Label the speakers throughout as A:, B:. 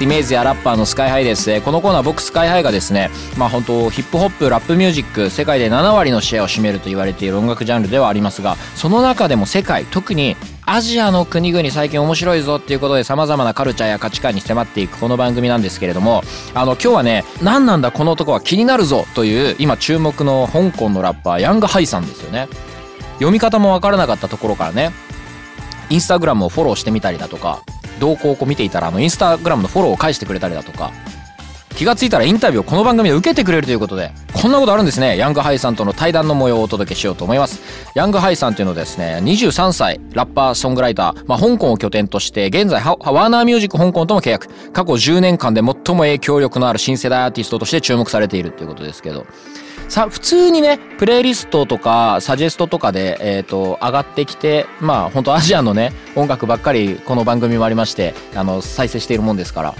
A: イメージやラッパーのスカイハイです。えーこのコーナー僕スカイハイがですね、まあ本当ヒップホップ、ラップミュージック、世界で7割のシェアを占めると言われている音楽ジャンルではありますが、その中でも世界、特にアジアの国々最近面白いぞっていうことで様々なカルチャーや価値観に迫っていくこの番組なんですけれども、あの今日はね、何なんだこの男は気になるぞという今注目の香港のラッパー、ヤングハイさんですよね。読み方もわからなかったところからね、インスタグラムをフォローしてみたりだとか動向をこう見ていたらあのインスタグラムのフォローを返してくれたりだとか気がついたらインタビューをこの番組で受けてくれるということでこんなことあるんですね。ヤングハイさんとの対談の模様をお届けしようと思います。ヤングハイさんというのはですね23歳ラッパーソングライター、まあ、香港を拠点として現在ワーナーミュージック香港とも契約。過去10年間で最も影響力のある新世代アーティストとして注目されているということですけど。さ普通にねプレイリストとかサジェストとかで、えー、と上がってきてまあ本当アジアのね音楽ばっかりこの番組もありましてあの再生しているもんですから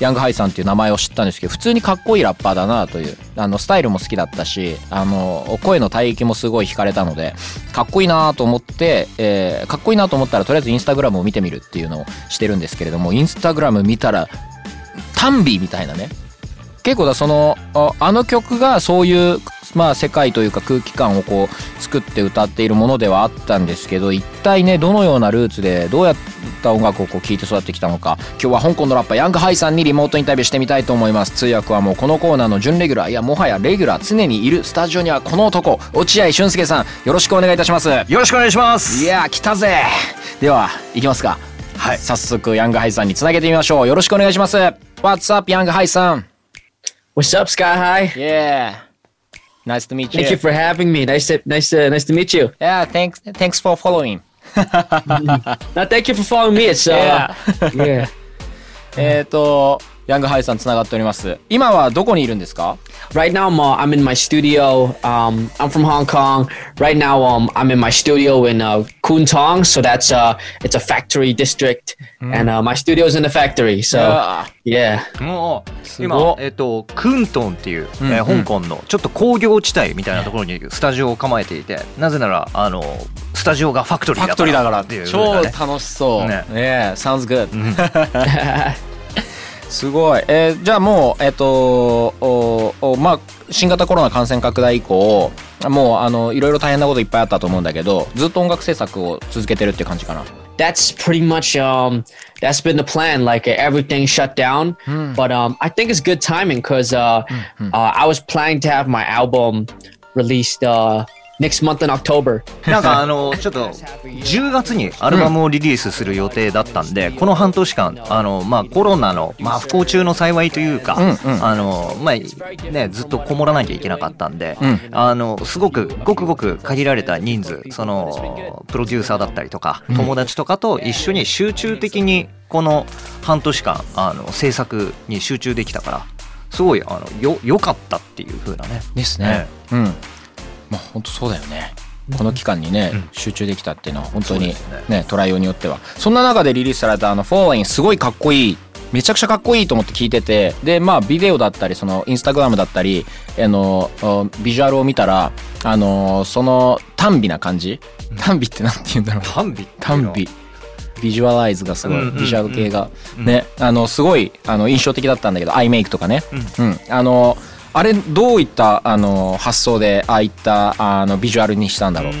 A: ヤングハイさんっていう名前を知ったんですけど普通にかっこいいラッパーだなというあのスタイルも好きだったしあの声の帯域もすごい惹かれたのでかっこいいなと思って、えーかっこいいなと思ったらとりあえずインスタグラムを見てみるっていうのをしてるんですけれどもインスタグラム見たらタンビーみたいなね結構だそのああの曲がそういうまあ世界というか空気感をこう作って歌っているものではあったんですけど一体ねどのようなルーツでどうやった音楽をこう聴いて育ってきたのか。今日は香港のラッパーヤングハイさんにリモートインタビューしてみたいと思います。通訳はもうこのコーナーの準レギュラー。いやもはやレギュラー常にいるスタジオにはこの男。落合俊介さんよろしくお願いいたします。
B: よろしくお願いします。
A: いやー来たぜ。では行きますか。
B: はい。
A: 早速ヤングハイさんにつなげてみましょう。よろしくお願いします。What's up ヤングハイさん
C: What's up, Sky High?
A: Yeah Nice to meet you
C: Thank you for having me. Nice to nice to nice to meet you.
A: Yeah, thanks thanks for following.
C: Now, thank you for following me. It's uh, yeah.
A: えっと、 ヤングハイさんつながっております。今はどこにいるんですか
C: Right now, I'm, uh, I'm in my studio. Um, I'm from Hong Kong. Right now, um, I'm in my studio in uh, Kwun Tong. So that's uh, it's a factory district, and uh, my studio's in the factory. So yeah.
B: もう今、えっと、クントンっていう、えー香港のちょっと工業地帯みたいなところにスタジオを構えていてなぜならあのスタジオがファクトリーだからっていう
A: 超
B: ね
A: 楽しそう。
B: ね
A: ね sounds good. すごい。えーじゃあもう、えっ、とおおまあ、新型コロナ感染拡大以降、もう、あの、いろいろ大変なこといっぱいあったと思うんだけど、ずっと音楽制作を続けてるっていう感じかな。
C: that's pretty much um that's been the plan like uh, everything shut down but um i think it's good timing because uh, uh i was planning to have my album released uh next month in october
B: なんかあのちょっと10月にアルバムをリリースする予定だったんで、この半年間あの、まあ、コロナの、まあ、不幸中の幸いというか、あのまあね、ずっとこもらなきゃいけなかったんで、あのすごくごくごく限られた人数そのプロデューサーだったりとか友達とかと一緒に集中的にこの半年間あの制作に集中できたからすごいあのよ良かったっていう風なね。
A: ですね。うん。まあ本当そうだよね。この期間にね、集中できたっていうのは本当に
B: ね
A: ね。捉えようによっては。そんな中でリリースされたあの「フォーレインすごいかっこいい。めちゃくちゃかっこいいと思って聞いてて。でまあビデオだったりそのインスタグラムだったりあのおビジュアルを見たらあのその耽美な感じ？耽美ってなんて言うんだろう。
B: 耽美
A: 耽美 visuals がすごい、
B: うんうんうん
A: ビジュアル系が、ね。あのすごいあの印象的だったんだけどアイメイクとかね、うん。あのあれどういったあの発想でああいったあのビジュアルにしたんだろう、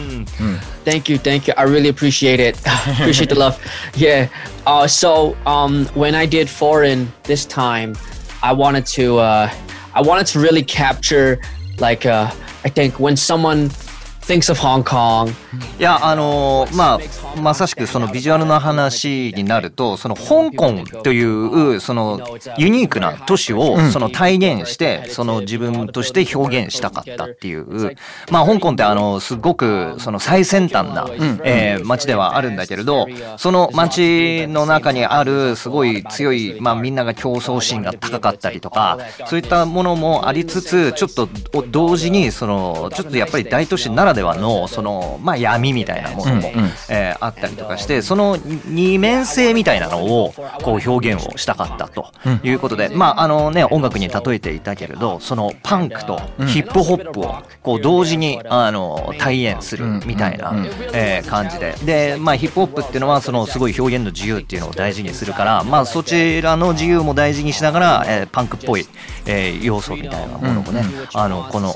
C: Thank you, thank you. I really appreciate it. appreciate the love. Yeah. Uh, so um, when I did foreign this time, I wanted to uh, I wanted to really capture like uh, I think when someone thinks of Hong Kong,
B: いやあのーまあまさしくそのビジュアルの話になるとその香港というそのユニークな都市をその体現してその自分として表現したかったっていう。まあ香港ってあのすごくその最先端な、えー、街ではあるんだけれどその街の中にあるすごい強い、まあ、みんなが競争心が高かったりとかそういったものもありつつちょっと同時にそのちょっとやっぱり大都市ならではのその、まあ、闇みたいなものも、えー、あったりとかしてその二面性みたいなのをこう表現をしたかったということで、まああのね音楽に例えていたけれどそのパンクとヒップホップをこう同時にあの体現するみたいな、えー、感じで。で、まあ、ヒップホップっていうのはそのすごい表現の自由っていうのを大事にするから、まあ、そちらの自由も大事にしながら、えー、パンクっぽい、えー、要素みたいなものをね、あのこの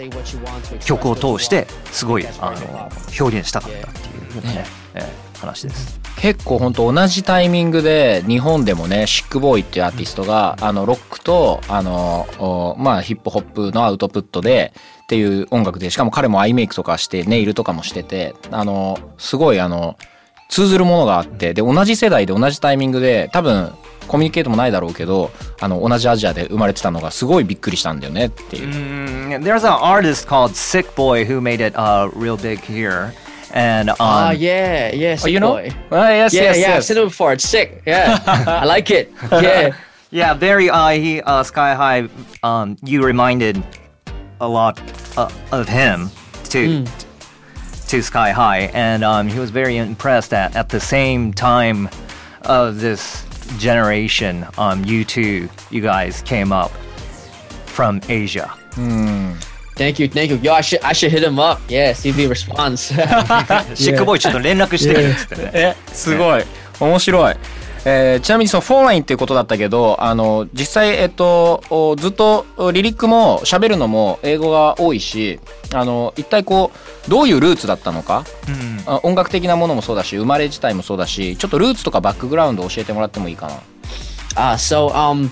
B: 曲を通してすごいあの表現したかったっていうね、えー、話です。
A: 結構本当同じタイミングで日本でもねシックボーイっていうアーティストがあのロックとあのまあヒップホップのアウトプットでっていう音楽でしかも彼もアイメイクとかしてネイルとかもしててあのすごいあの通ずるものがあってで同じ世代で同じタイミングで多分コミュニケートもないだろうけどあの同じアジアで生まれてたのがすごいびっくりしたんだよねっていう。
B: Mm, there's an artist called Sick Boy who made it uh, real big here. And um,
C: ah, yeah, yeah,
A: oh, you know,
C: boy.
A: Uh, yes,
C: yeah,
A: yes,
C: yeah,
A: yes.
C: I've seen it before. It's sick. Yeah, I like it. Yeah,
B: yeah, very. Uh, he uh, Sky High. Um, you reminded a lot uh, of him to to Sky High, and um, he was very impressed that at the same time of this generation, um, you two, you guys came up from Asia.
C: thank you, thank you. Yo, I should I should hit him up. Yeah, see if he responds.
B: シックボーイちょっと連絡してくれっつってね。
A: えすごい面白い。 えーちなみにそのフォーラインっていうことだったけどあの実際、えっと、おずっとリリックも喋るのも英語が多いしあの一体こうどういうルーツだったのか、あ音楽的なものもそうだし生まれ自体もそうだしちょっとルーツとかバックグラウンド教えてもらってもいいかな
C: ？Ah, so um,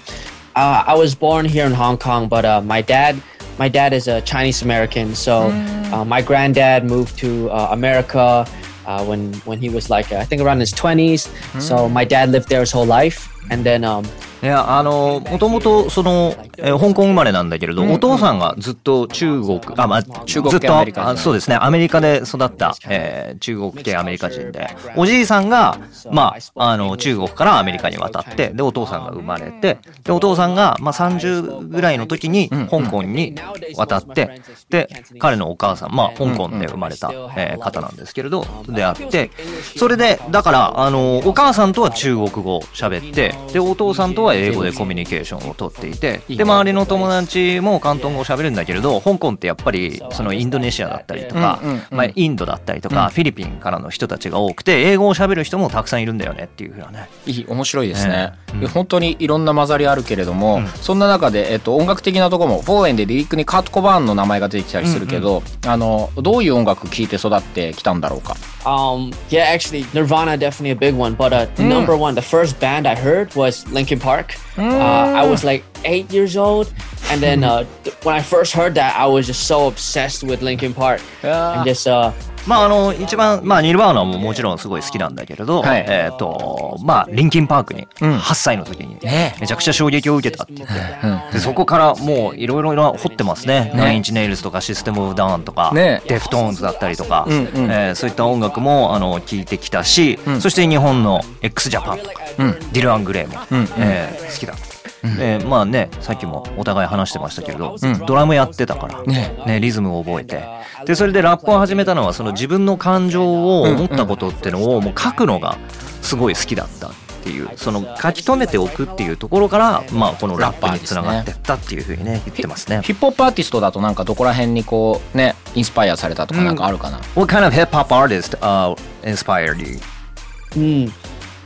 C: uh, I was born here in Hong Kong, but uh, my dad, my dad is a Chinese American. So uh, my granddad moved to uh, America uh, when when he was like I think around his twenties. So my dad lived there his whole life, and then um,
B: いや、あの、もともと、その、 えー香港生まれなんだけれど、お父さんがずっと中国、あ、まあ、
A: 中国
B: ずっと
A: 系アメリカ人。
B: あそうですね、アメリカで育った、えー中国系アメリカ人で、おじいさんが、まあ、あの、中国からアメリカに渡って、で、お父さんが生まれて、で、お父さんが、まあ、30ぐらいの時に、香港に渡って、で、彼のお母さん、まあ、香港で生まれた、えー方なんですけれど、であって、それで、だから、あの、お母さんとは中国語を喋って、で、お父さんとは英語でコミュニケーションをとっていて、で、周りの友達も広東語を喋るんだけれど、香港ってやっぱり、そのインドネシアだったりとか、まあ、インドだったりとか、フィリピンからの人たちが多くて、英語を喋る人もたくさんいるんだよねっていうふうなね。
A: いい面白いですね、
B: ええうん。
A: 本当にいろんな混ざりあるけれども、そんな中で、えっと、音楽的なところもフォーレンでリリックにカート・コバーンの名前が出てきたりするけど、あのどういう音楽聴いて育ってきたんだろうか
C: ？Um, yeah, actually, Nirvana definitely a big one. But uh, the number one, the first band I heard was Linkin Park. Uh, I was like eight years old, and then uh, when I first heard that, I was just so obsessed with Linkin Park, and just uh,
B: まああの一番まあニルバーナももちろんすごい好きなんだけれど、
A: はい。
B: えっ、とまあリンキンパークに8歳の時に
A: ね
B: めちゃくちゃ衝撃を受けたって言って、でそこからもういろいろ掘ってますね。ナインインチネイルズとかシステムオブダウンとか、
A: ね。
B: デフトーンズだったりとか、
A: んうん。
B: えーそういった音楽もあの聞いてきたし、そして日本の x ジャパンとか、ディル・アングレイも、えー好きだ。でまあねさっきもお互い話してましたけれど、ドラムやってたから、ね。リズムを覚えて。でそれでラップを始めたのはその自分の感情を思ったことってのをもう書くのがすごい好きだったっていうその書き留めておくっていうところから、まあ、このラップにつながってったっていうふうにね言ってますね。
A: ヒップホップアーティストだとなんかどこら辺にこうねインスパイアされたとかなんかあるかな、
B: What kind of hip hop artist uh, inspired you?
C: mm,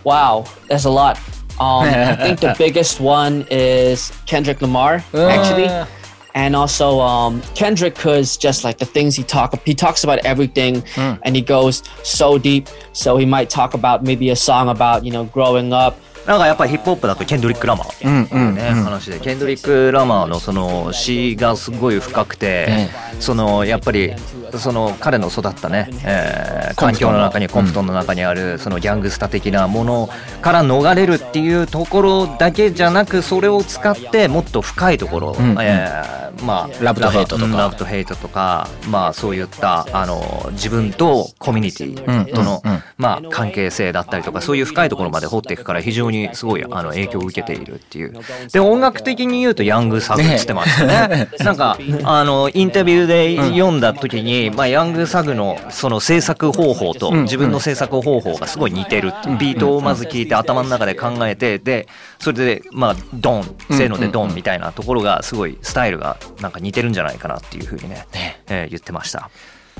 C: wow, that's a lot. Um, I think the biggest one is Kendrick Lamar, actually.
A: Uh.
C: and also um, Kendrick cause just like the things he talk he talks about everything and he goes so deep so he might talk about maybe a song about you know growing up
B: なんかやっぱりヒップホップだとケンドリック・ラマー。っていうね、話で。ケンドリック・ラマーのその詩がすごい深くて、そのやっぱりその彼の育ったね、えー、環境の中にコンプトンの中にあるそのギャングスタ的なものから逃れるっていうところだけじゃなくそれを使ってもっと深いところ、えー、まあ
A: ラブとヘイトとか。
B: ラブとヘイトとかまあそういったあの自分とコミュニティとの、まあ関係性だったりとかそういう深いところまで掘っていくから非常にすごいあの影響を受けているっていう。で音楽的に言うとヤングサグっつってましたね。ね なんかあのインタビューで読んだ時に、まあ、ヤングサグのその制作方法と自分の制作方法がすごい似てるビートをまず聞いて頭の中で考えてでそれでまあドンせーのでドンみたいなところがすごいスタイルがなんか似てるんじゃないかなっていうふうにね、えー、言ってました。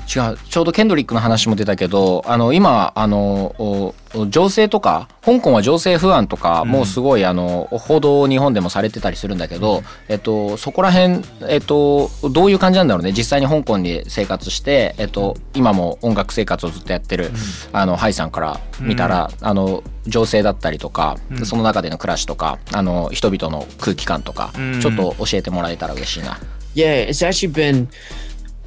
A: 違うちょうどケンドリックの話も出たけどあの今あの情勢とか香港は情勢不安とかもうすごい、あの報道日本でもされてたりするんだけど、えっと、そこら辺、えっと、どういう感じなんだろうね。実際に香港に生活して、えっと、今も音楽生活をずっとやってる、あのハイさんから見たら、あの情勢だったりとか、その中での暮らしとかあの人々の空気感とか、ちょっと教えてもらえたら嬉しいな。
C: Yeah, it's actually been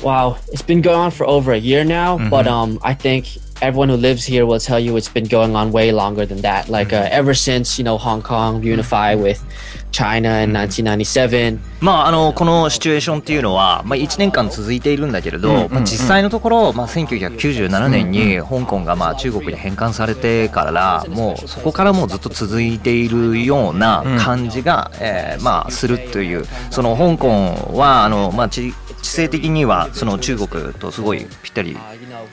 C: Wow, it's been going on for over a year now, mm-hmm. but um, I think everyone who lives here will tell you it's been going on way longer than that. Like uh, ever since you know Hong Kong unified with China in 1997.
B: まああのこのシチュエーションっていうのはまあ1年間続いているんだけれど、まあ実際のところまあ1997年に香港がまあ中国に返還されてからもうそこからもうずっと続いているような感じが、えー、まあするというその香港はあのまあ地 地政的にはその中国とすごいぴったり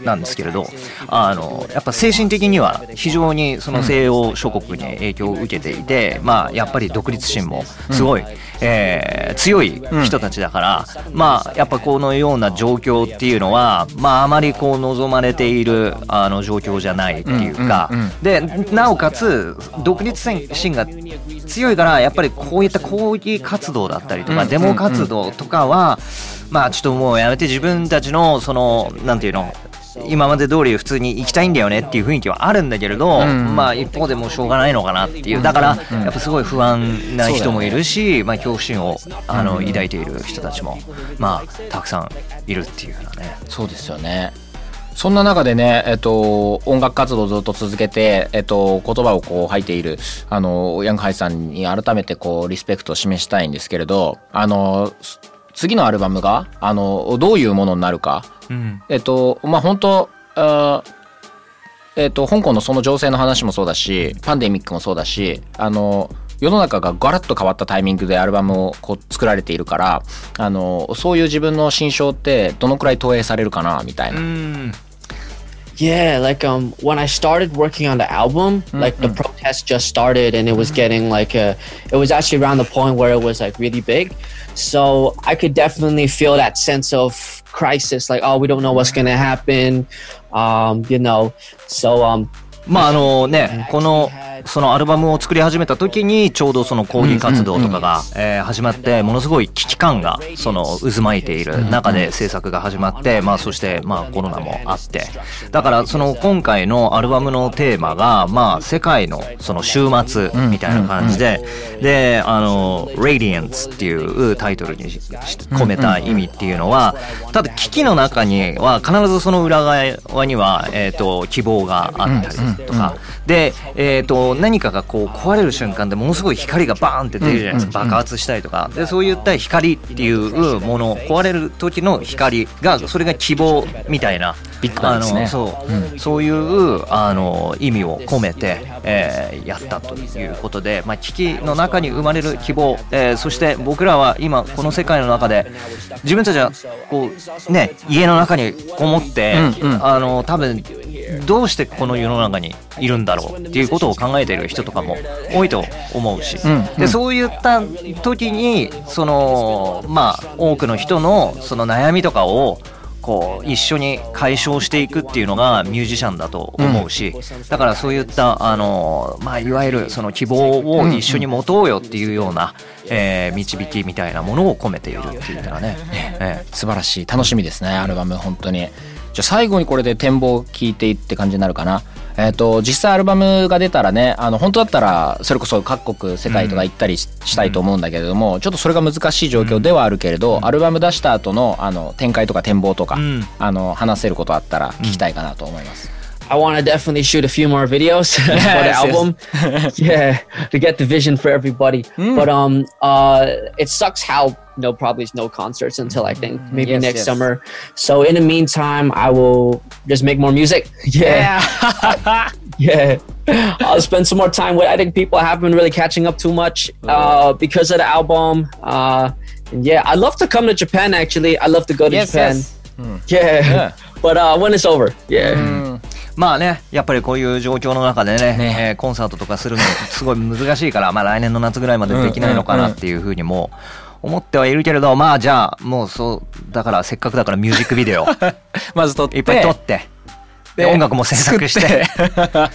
B: なんですけれどあのやっぱ精神的には非常にその西洋諸国に影響を受けていて、まあ、やっぱり独立心もすごい、えー、強い人たちだから、まあ、やっぱこのような状況っていうのは、まあ、あまりこう望まれているあの状況じゃないっていうか、でなおかつ独立心が強いからやっぱりこういった抗議活動だったりとか、デモ活動とかは、まあちょっともうやめて自分たちのそのなんていうの今まで通り普通に行きたいんだよねっていう雰囲気はあるんだけれど、うん、まあ一方でもうしょうがないのかなっていう。だからやっぱすごい不安な人もいるし、まあ、恐怖心をあの抱いている人たちもまあたくさんいるっていうようなね。
A: そうですよね。そんな中でね、えっと、音楽活動をずっと続けて、えっと、言葉をこう吐いている、あの、ヤングハイさんに改めてこう、リスペクトを示したいんですけれど、あの、次のアルバムが、あの、どういうものになるか。うん、えっと、まあ、本当あえっと、香港のその情勢の話もそうだし、パンデミックもそうだし、あの、世の中がガラッと変わったタイミングでアルバムをこう作られているからあのそういう自分の心象ってどのくらい投影されるかなみたいな。
C: Yeah, like um when I started working on the album, mm-hmm. like the protest just started and it was getting like a it was actually around the point where it was like really big. So I could definitely feel that sense of crisis, like oh we don't know what's gonna happen. Um, you know. So um
B: まああのね、この そのアルバムを作り始めた時にちょうどその抗議活動とかが、え始まってものすごい危機感がその渦巻いている中で制作が始まって、まあそしてまあコロナもあって。だからその今回のアルバムのテーマがまあ世界のその週末みたいな感じでであの「Radiance」っていうタイトルに込めた意味っていうのはただ危機の中には必ずその裏側にはえっと希望があったりとか、で、えーと、何かがこう壊れる瞬間でものすごい光がバーンって出るじゃないですか、爆発したりとか。でそういった光っていうもの壊れる時の光がそれが希望みたいな
A: ビッグバンですね。
B: そう、うん、そういうあの意味を込めて、えー、やったということで、まあ、危機の中に生まれる希望、えー、そして僕らは今この世界の中で自分たちはこう、ね、家の中にこもって、うんうん、あの多分どうしてこの世の中にいるんだろうっていうことを考えている人とかも多いと思うし、うん、でそういった時にそのまあ多くの人のその悩みとかをこう一緒に解消していくっていうのがミュージシャンだと思うし、うん、だからそういったあの、まあ、いわゆるその希望を一緒に持とうよっていうような、えー、導きみたいなものを込めているっていうのはね、
A: えー、素晴らしい。楽しみですねアルバム本当に。じゃあ最後にこれで展望を聞いていって感じになるかな。えっ、と実際アルバムが出たらねあの本当だったらそれこそ各国世界とか行ったりし,、たいと思うんだけれどもちょっとそれが難しい状況ではあるけれど、アルバム出した後のあの展開とか展望とか、
B: ん
A: あの話せることあったら聞きたいかなと思います。
C: I want to definitely shoot a few more videos for the album. yeah, to get the vision for everybody. But um, uh, it sucks how you know probably no concerts until I think maybe
A: Yes,
C: next
A: yes.
C: summer. So in the meantime, I will just make more music. Yeah, yeah. I'll spend some more time with. I think people haven't been really catching up too much uh, because of the album. Uh, and yeah, I love to come to Japan. Actually, I love to go to
A: Yes,
C: Japan.
A: yes.
C: Yeah.
A: Yeah.
C: but uh, when it's over, yeah.
B: まあね、やっぱりこういう状況の中でね、
A: ね
B: えーコンサートとかするのすごい難しいから、まあ来年の夏ぐらいまでできないのかなっていうふうにも 思ってはいるけれど、まあじゃあもうそう、だからせっかくだからミュージックビデオ
A: まず撮って。
B: いっぱい撮って、で音楽も制作して、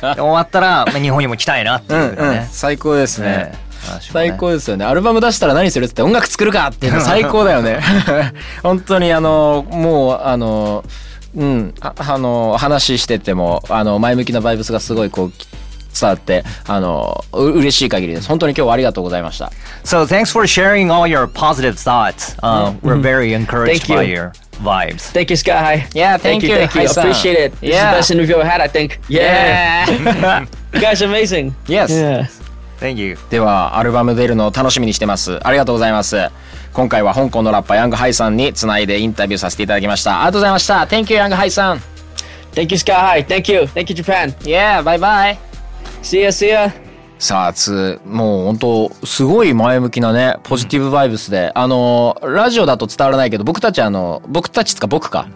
B: 終わったら、まあ、日本にも来たいなっていう
A: うんうん。
B: ね。
A: 最高ですね。
B: ね話もね
A: 最高ですよね。アルバム出したら何するって音楽作るかっていうの最高だよね。本当にあのもうあのうんああの話しててもあの前向きなバイブスがすごいこう伝わってあのう嬉しい限りです本当に今日はありがとうございました
B: So thanks for sharing all your positive thoughts. Uh, We're very encouraged
C: Thank you.
B: by your vibes.
C: Thank you, Sky High.
A: Yeah, thank you,
C: Thank you.
A: Hai-san.
C: Appreciate it. This
A: Yeah.
C: is the best interview I had, I think. Yeah. You guys are amazing.
A: Yes
C: Yeah.
B: Thank you.
A: ではアルバム出るのを楽しみにしてますありがとうございます今回は香港のラッパーヤングハイさんにつないでインタビューさせていただきましたありがとうございました Thank you ヤングハイさん
C: Thank you, Sky High. Thank you. Thank you, Japan.
A: Yeah バイバイ
C: See ya, see ya.
A: さあつもう本当すごい前向きなねポジティブバイブスで、あのラジオだと伝わらないけど僕たちあの僕たちつか僕か。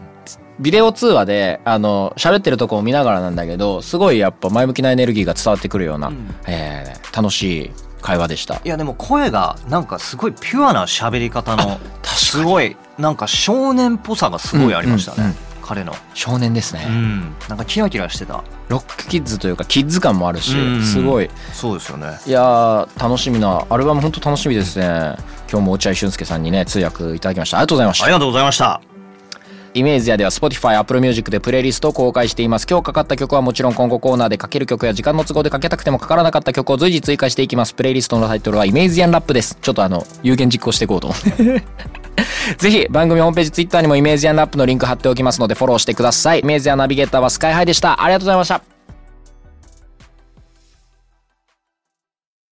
A: ビデオ通話であの喋ってるとこを見ながらなんだけどすごいやっぱ前向きなエネルギーが伝わってくるような、えー楽しい会話でした。
B: いやでも声がなんかすごいピュアな喋り方のすごいなんか少年っぽさがすごいありましたね、
A: うんうん
B: 彼の
A: 少年ですね、
B: うん。なんかキラキラしてた。
A: ロックキッズというかキッズ感もあるし、
B: うん。
A: すごい。
B: そうですよね。
A: いやー楽しみなアルバム本当楽しみですね。今日も落合俊介さんにね通訳いただきました。ありがとうございました。
B: ありがとうございました
A: イメージやでは Spotify、Apple Music でプレイリストを公開しています。今日かかった曲はもちろん今後コーナーでかける曲や時間の都合でかけたくてもかからなかった曲を随時追加していきます。プレイリストのタイトルはイメージアンラップです。ちょっとあの、有言実行していこうと思って。ぜひ番組ホームページ Twitter にもイメージアンラップのリンク貼っておきますのでフォローしてください。イメージアンナビゲーターはスカイハイでした。ありがとうございました。